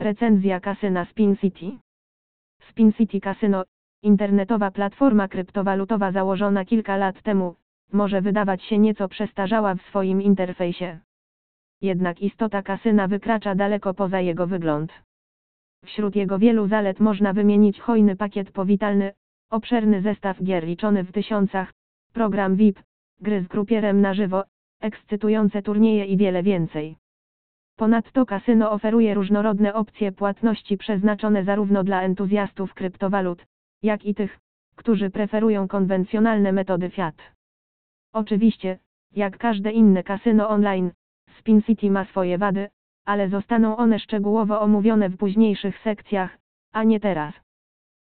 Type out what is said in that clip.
Recenzja kasyna Spin City. Spin City Casino, internetowa platforma kryptowalutowa założona kilka lat temu, może wydawać się nieco przestarzała w swoim interfejsie. Jednak istota kasyna wykracza daleko poza jego wygląd. Wśród jego wielu zalet można wymienić hojny pakiet powitalny, obszerny zestaw gier liczony w tysiącach, program VIP, gry z grupierem na żywo, ekscytujące turnieje i wiele więcej. Ponadto kasyno oferuje różnorodne opcje płatności przeznaczone zarówno dla entuzjastów kryptowalut, jak i tych, którzy preferują konwencjonalne metody fiat. Oczywiście, jak każde inne kasyno online, Spin City ma swoje wady, ale zostaną one szczegółowo omówione w późniejszych sekcjach, a nie teraz.